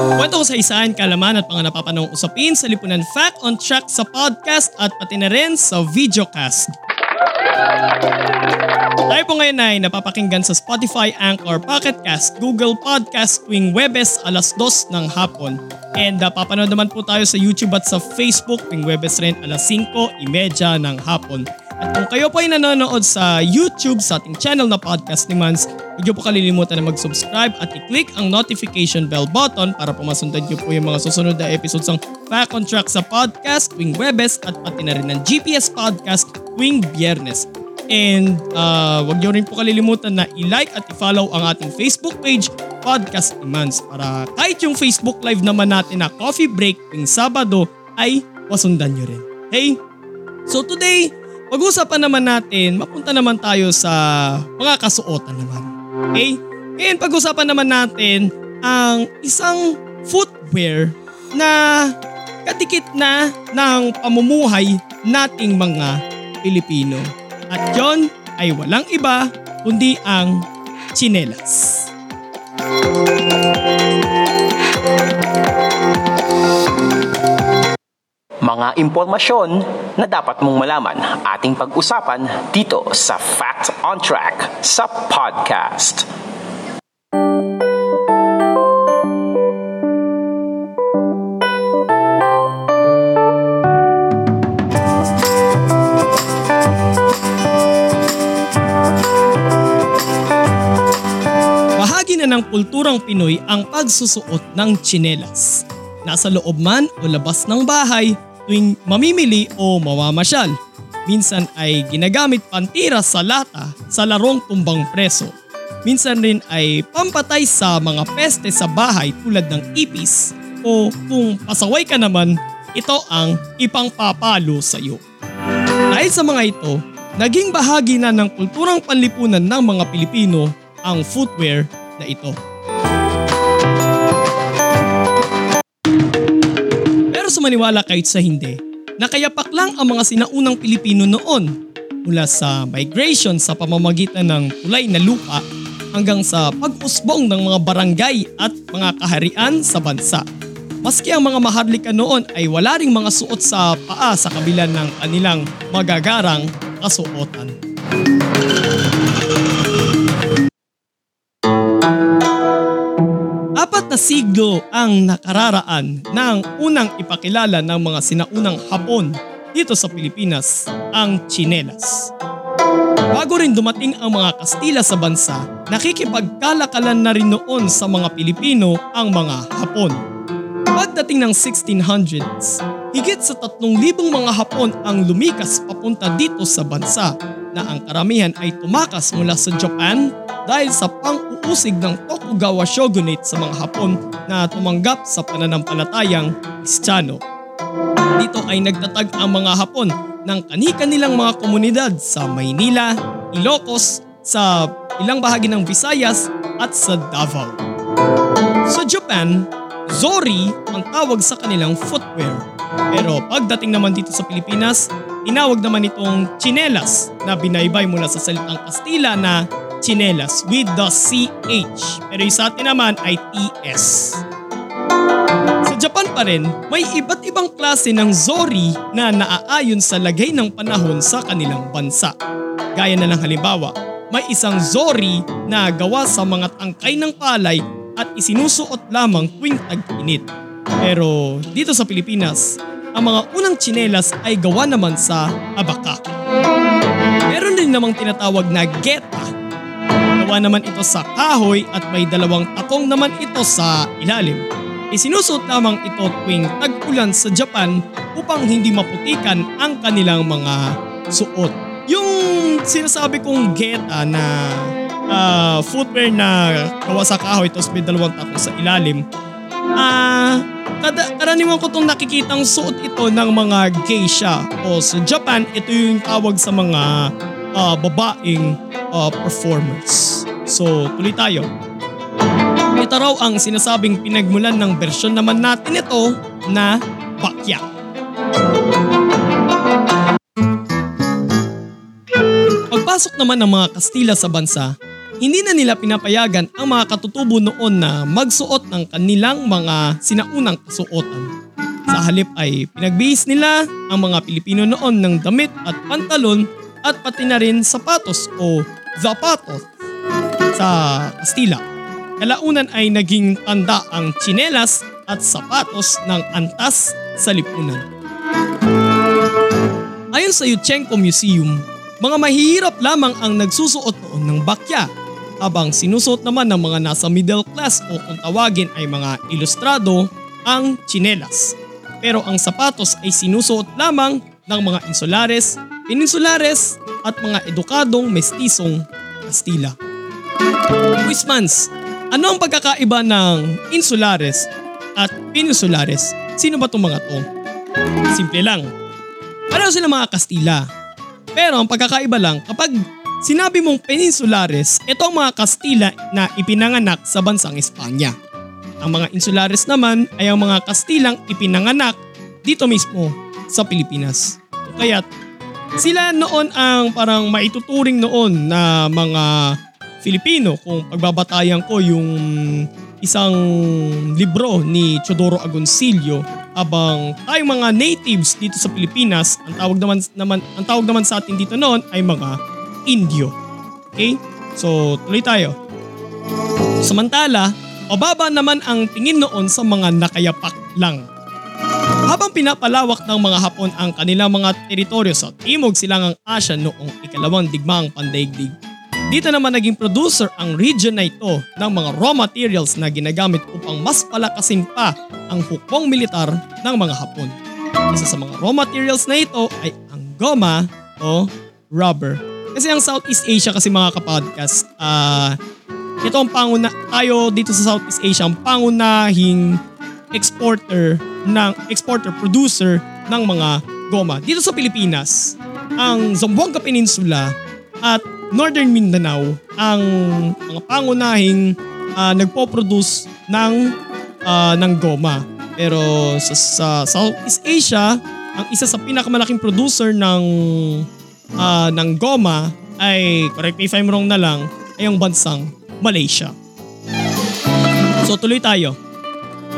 Kwento ko sa isaan, kalaman at mga napapanong usapin sa Lipunan Fact on Track sa podcast at pati na rin sa videocast. Tayo po ngayon ay napapakinggan sa Spotify, Anchor, Pocket Cast, Google Podcast tuwing Webes alas 2 ng hapon. And uh, papanood naman po tayo sa YouTube at sa Facebook tuwing Webes rin alas 5.30 ng hapon. At kung kayo po ay nanonood sa YouTube sa ating channel na Podcast ni Mans, huwag niyo po kalilimutan na mag-subscribe at i-click ang notification bell button para po masundan niyo po yung mga susunod na episodes ng Back on Track sa podcast tuwing Webes at pati na rin ng GPS Podcast tuwing Biyernes. And uh, huwag niyo rin po kalilimutan na i-like at i-follow ang ating Facebook page, Podcast ni Mans, para kahit yung Facebook live naman natin na coffee break tuwing Sabado ay masundan niyo rin. Hey! So today, pag-usapan naman natin, mapunta naman tayo sa mga kasuotan naman. Okay? Ngayon pag-usapan naman natin ang isang footwear na kadikit na ng pamumuhay nating mga Pilipino. At yon ay walang iba kundi ang chinelas. Mga impormasyon na dapat mong malaman ating pag-usapan dito sa Fact on Track sa podcast. Bahagi na ng kulturang Pinoy ang pagsusuot ng tsinelas. Nasa loob man o labas ng bahay tuwing mamimili o mawamasyal. Minsan ay ginagamit pantira sa lata sa larong tumbang preso. Minsan rin ay pampatay sa mga peste sa bahay tulad ng ipis o kung pasaway ka naman, ito ang ipangpapalo sa iyo. Dahil sa mga ito, naging bahagi na ng kulturang panlipunan ng mga Pilipino ang footwear na ito. Sa maniwala kahit sa hindi, nakayapak lang ang mga sinaunang Pilipino noon mula sa migration sa pamamagitan ng tulay na lupa hanggang sa pag-usbong ng mga barangay at mga kaharian sa bansa. Maski ang mga maharlika noon ay wala ring mga suot sa paa sa kabila ng kanilang magagarang kasuotan. Apat na siglo ang nakararaan ng unang ipakilala ng mga sinaunang Hapon dito sa Pilipinas, ang chinelas. Bago rin dumating ang mga Kastila sa bansa, nakikipagkalakalan na rin noon sa mga Pilipino ang mga Hapon. Pagdating ng 1600s, higit sa 3,000 mga Hapon ang lumikas papunta dito sa bansa na ang karamihan ay tumakas mula sa Japan dahil sa pang-uusig ng Tokugawa Shogunate sa mga Hapon na tumanggap sa pananampalatayang Kristiyano. Dito ay nagtatag ang mga Hapon ng kani-kanilang mga komunidad sa Maynila, Ilocos, sa ilang bahagi ng Visayas at sa Davao. Sa Japan, Zori ang tawag sa kanilang footwear. Pero pagdating naman dito sa Pilipinas, tinawag naman itong chinelas na binaybay mula sa salitang Kastila na chinelas with the CH. Pero yung sa atin naman ay TS. Sa Japan pa rin, may iba't ibang klase ng zori na naaayon sa lagay ng panahon sa kanilang bansa. Gaya na ng halimbawa, may isang zori na gawa sa mga tangkay ng palay at isinusuot lamang tuwing tag-init. Pero dito sa Pilipinas, ang mga unang tsinelas ay gawa naman sa abaka. Meron din namang tinatawag na geta. Gawa naman ito sa kahoy at may dalawang takong naman ito sa ilalim. Isinusuot lamang ito tuwing tag-ulan sa Japan upang hindi maputikan ang kanilang mga suot. Yung sinasabi kong geta na ah, footwear na gawa sa kahoy tapos may dalawang takong sa ilalim, ah kada, karaniwan ko itong nakikitang suot ito ng mga geisha. O sa Japan, ito yung tawag sa mga uh, babaeng uh, performers. So, tuloy tayo. Ito raw ang sinasabing pinagmulan ng bersyon naman natin ito na bakya. Pagpasok naman ng mga Kastila sa bansa, hindi na nila pinapayagan ang mga katutubo noon na magsuot ng kanilang mga sinaunang kasuotan. Sa halip ay pinagbihis nila ang mga Pilipino noon ng damit at pantalon at pati na rin sapatos o zapatos sa Kastila. Kalaunan ay naging tanda ang tsinelas at sapatos ng antas sa lipunan. Ayon sa Yuchenko Museum, mga mahihirap lamang ang nagsusuot noon ng bakya habang sinusuot naman ng mga nasa middle class o kung tawagin ay mga ilustrado ang tsinelas. Pero ang sapatos ay sinusuot lamang ng mga insulares, peninsulares at mga edukadong mestisong Kastila. Quizmans, ano ang pagkakaiba ng insulares at peninsulares? Sino ba itong mga to? Simple lang. Pareho sila mga Kastila. Pero ang pagkakaiba lang kapag sinabi mong peninsulares, ito ang mga Kastila na ipinanganak sa bansang Espanya. Ang mga insulares naman ay ang mga Kastilang ipinanganak dito mismo sa Pilipinas. Kaya sila noon ang parang maituturing noon na mga Filipino kung pagbabatayan ko yung isang libro ni Chodoro Agoncillo abang tayong mga natives dito sa Pilipinas ang tawag naman naman ang tawag naman sa atin dito noon ay mga Indio. Okay? So tuloy tayo. Samantala, pababa naman ang tingin noon sa mga nakayapak lang. Habang pinapalawak ng mga Hapon ang kanilang mga teritoryo sa Timog Silangang Asya noong ikalawang digmaang pandaigdig, dito naman naging producer ang region na ito ng mga raw materials na ginagamit upang mas palakasin pa ang hukbong militar ng mga Hapon. Isa sa mga raw materials na ito ay ang goma o rubber. Kasi ang Southeast Asia kasi mga kapodcast, uh, ito ang panguna tayo dito sa Southeast Asia ang pangunahing exporter ng exporter producer ng mga goma. Dito sa Pilipinas, ang Zamboanga Peninsula at Northern Mindanao ang mga pangunahing uh, nagpo-produce ng uh, ng goma. Pero sa, sa Southeast Asia, ang isa sa pinakamalaking producer ng uh, ng goma ay, correct me if I'm wrong na lang, ay ang bansang Malaysia. So tuloy tayo.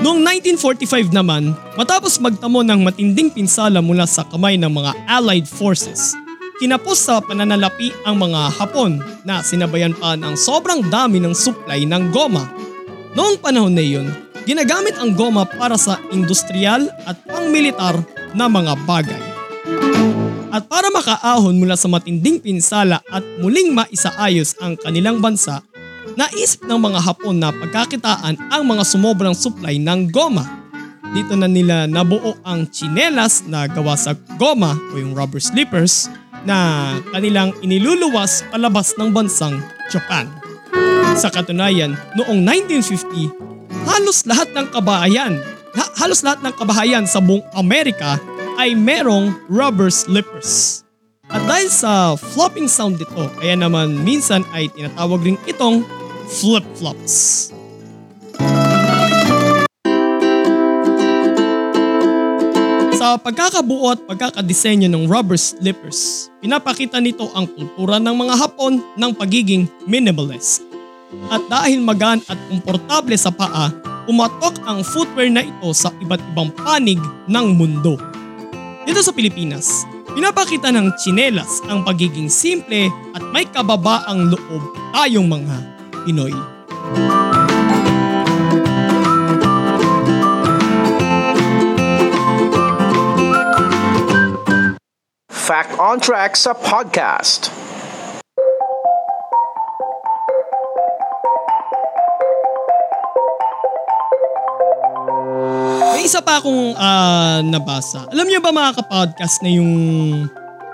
Noong 1945 naman, matapos magtamo ng matinding pinsala mula sa kamay ng mga Allied forces, kinapos sa pananalapi ang mga Hapon na sinabayan pa ng sobrang dami ng supply ng goma. Noong panahon na iyon, ginagamit ang goma para sa industrial at pangmilitar na mga bagay. At para makaahon mula sa matinding pinsala at muling maisaayos ang kanilang bansa, naisip ng mga Hapon na pagkakitaan ang mga sumobrang supply ng goma. Dito na nila nabuo ang chinelas na gawa sa goma o yung rubber slippers na kanilang iniluluwas palabas ng bansang Japan. Sa katunayan, noong 1950, halos lahat ng kabahayan, ha- halos lahat ng kabahayan sa buong Amerika ay merong rubber slippers. At dahil sa flopping sound nito, kaya naman minsan ay tinatawag rin itong flip-flops. Sa pagkakabuo at pagkakadisenyo ng rubber slippers, pinapakita nito ang kultura ng mga Hapon ng pagiging minimalist. At dahil magaan at komportable sa paa, umatok ang footwear na ito sa iba't ibang panig ng mundo. Dito sa Pilipinas, pinapakita ng chinelas ang pagiging simple at may kababaang loob tayong mga Pinoy. Fact on Track sa podcast. May isa pa akong uh, nabasa. Alam niyo ba mga kapodcast na yung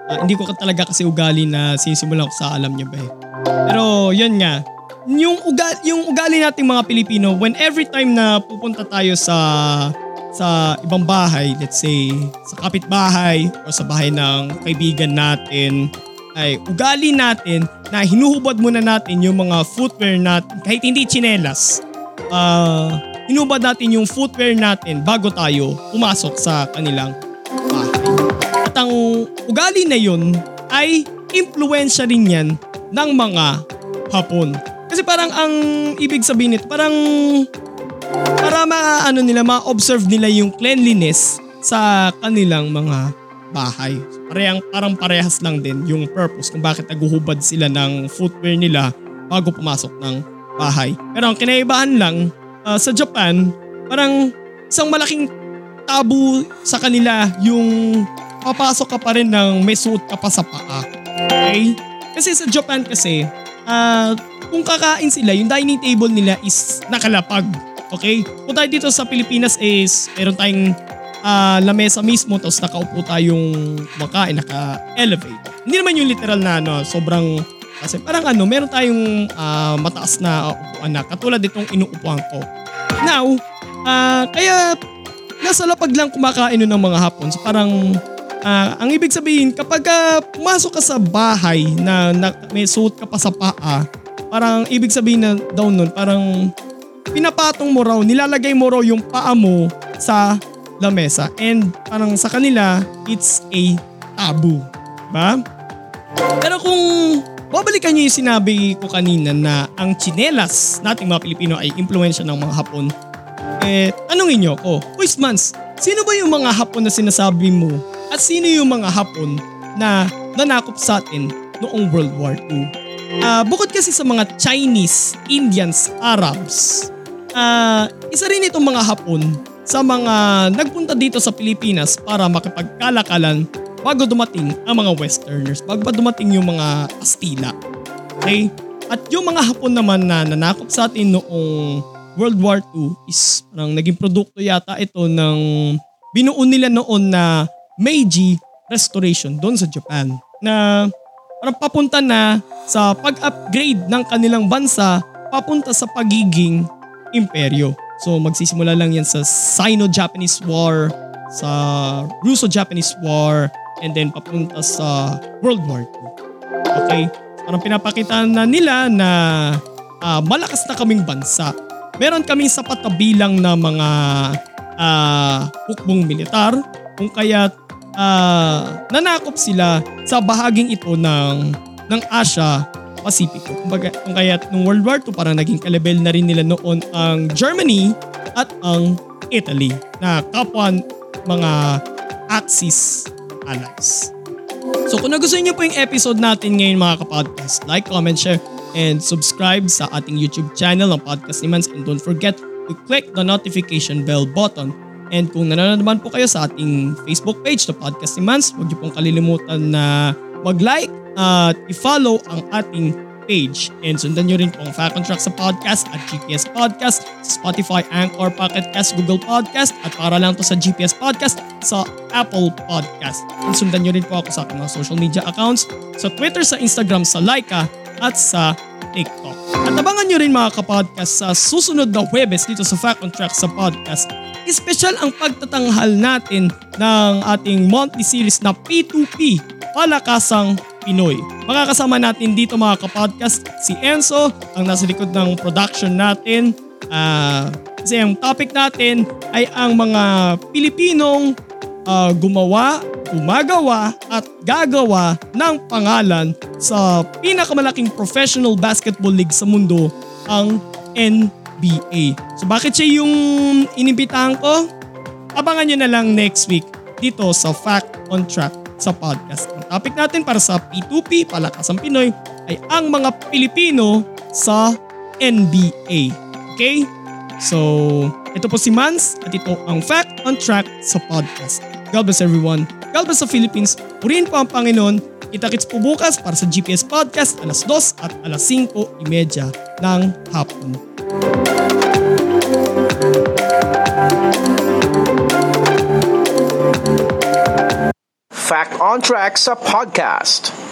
uh, hindi ko talaga kasi ugali na sinisimulan ko sa alam niyo ba eh. Pero yun nga, yung ugali, yung ugali nating mga Pilipino when every time na pupunta tayo sa sa ibang bahay, let's say sa kapitbahay o sa bahay ng kaibigan natin, ay ugali natin na hinuhubad muna natin yung mga footwear natin kahit hindi chinelas. Uh, hinubad natin yung footwear natin bago tayo pumasok sa kanilang bahay. At ang ugali na yun ay impluensya rin yan ng mga Hapon. Kasi parang ang ibig sabihin nito, parang para ma-ano nila, ma-observe nila yung cleanliness sa kanilang mga bahay. Parang, parang parehas lang din yung purpose kung bakit naguhubad sila ng footwear nila bago pumasok ng bahay. Pero ang kinaibahan lang, uh, sa Japan, parang isang malaking tabu sa kanila yung papasok ka pa rin ng may suot ka pa sa paa. Okay? Kasi sa Japan kasi, uh, kung kakain sila, yung dining table nila is nakalapag. Okay? Kung tayo dito sa Pilipinas is meron tayong uh, lamesa mismo tapos nakaupo tayong makain, naka-elevate. Hindi naman yung literal na ano, sobrang kasi parang ano, meron tayong uh, mataas na upuan na katulad itong inuupuan ko. Now, uh, kaya nasa lapag lang kumakain ng mga hapon. So parang uh, ang ibig sabihin kapag uh, pumasok ka sa bahay na, na may suot ka pa sa paa, parang ibig sabihin na daw nun, parang pinapatong mo raw, nilalagay mo raw yung paa mo sa lamesa. And parang sa kanila, it's a taboo. Ba? Pero kung babalikan niyo yung sinabi ko kanina na ang chinelas nating mga Pilipino ay impluensya ng mga Hapon, eh, tanongin niyo ko, Mans, sino ba yung mga Hapon na sinasabi mo at sino yung mga Hapon na nanakop sa atin noong World War II. Uh, ah, bukod kasi sa mga Chinese, Indians, Arabs, uh, isa rin itong mga Hapon sa mga nagpunta dito sa Pilipinas para makipagkalakalan bago dumating ang mga Westerners, bago pa dumating yung mga Kastila. Okay? At yung mga Hapon naman na nanakop sa atin noong World War II is parang naging produkto yata ito ng binuo nila noon na Meiji Restoration doon sa Japan na parang papunta na sa pag-upgrade ng kanilang bansa papunta sa pagiging imperyo. So magsisimula lang yan sa Sino-Japanese War, sa Russo-Japanese War, and then papunta sa World War II. Okay? Parang pinapakita na nila na uh, malakas na kaming bansa. Meron kaming sapat na bilang na mga uh, hukbong militar, kung kaya uh, nanakop sila sa bahaging ito ng ng Asia Pasipiko. Kumbaga, kung kaya nung World War II parang naging kalebel na rin nila noon ang Germany at ang Italy na kapwa mga Axis allies. So kung nagustuhan niyo po yung episode natin ngayon mga kapodcast, like, comment, share, and subscribe sa ating YouTube channel ng Podcast ni Mans and don't forget to click the notification bell button And kung nanonood naman po kayo sa ating Facebook page, The Podcast ni Mans, huwag niyo pong kalilimutan na mag-like at i-follow ang ating page. And sundan nyo rin po Fact on Track sa podcast at GPS Podcast sa Spotify, Anchor, Pocket Cast, Google Podcast at para lang to sa GPS Podcast sa Apple Podcast. And sundan nyo rin po ako sa aking mga social media accounts sa Twitter, sa Instagram, sa Laika at sa TikTok. At abangan nyo rin mga kapodcast sa susunod na Webes dito sa Fact on Track sa podcast Espesyal ang pagtatanghal natin ng ating monthly series na P2P, Palakasang Pinoy. Makakasama natin dito mga kapodcast si Enzo, ang nasa likod ng production natin. Uh, kasi ang topic natin ay ang mga Pilipinong uh, gumawa, gumagawa at gagawa ng pangalan sa pinakamalaking professional basketball league sa mundo, ang NBA. BA. So bakit siya yung inimbitahan ko? Abangan nyo na lang next week dito sa Fact on Track sa podcast. Ang topic natin para sa P2P, Palakasang Pinoy, ay ang mga Pilipino sa NBA. Okay? So, ito po si Mans at ito ang Fact on Track sa podcast. God bless everyone. God bless the Philippines. Purihin po ang Panginoon. Kita-kits po bukas para sa GPS Podcast alas 2 at alas 5.30 ng hapon. On Track sa podcast.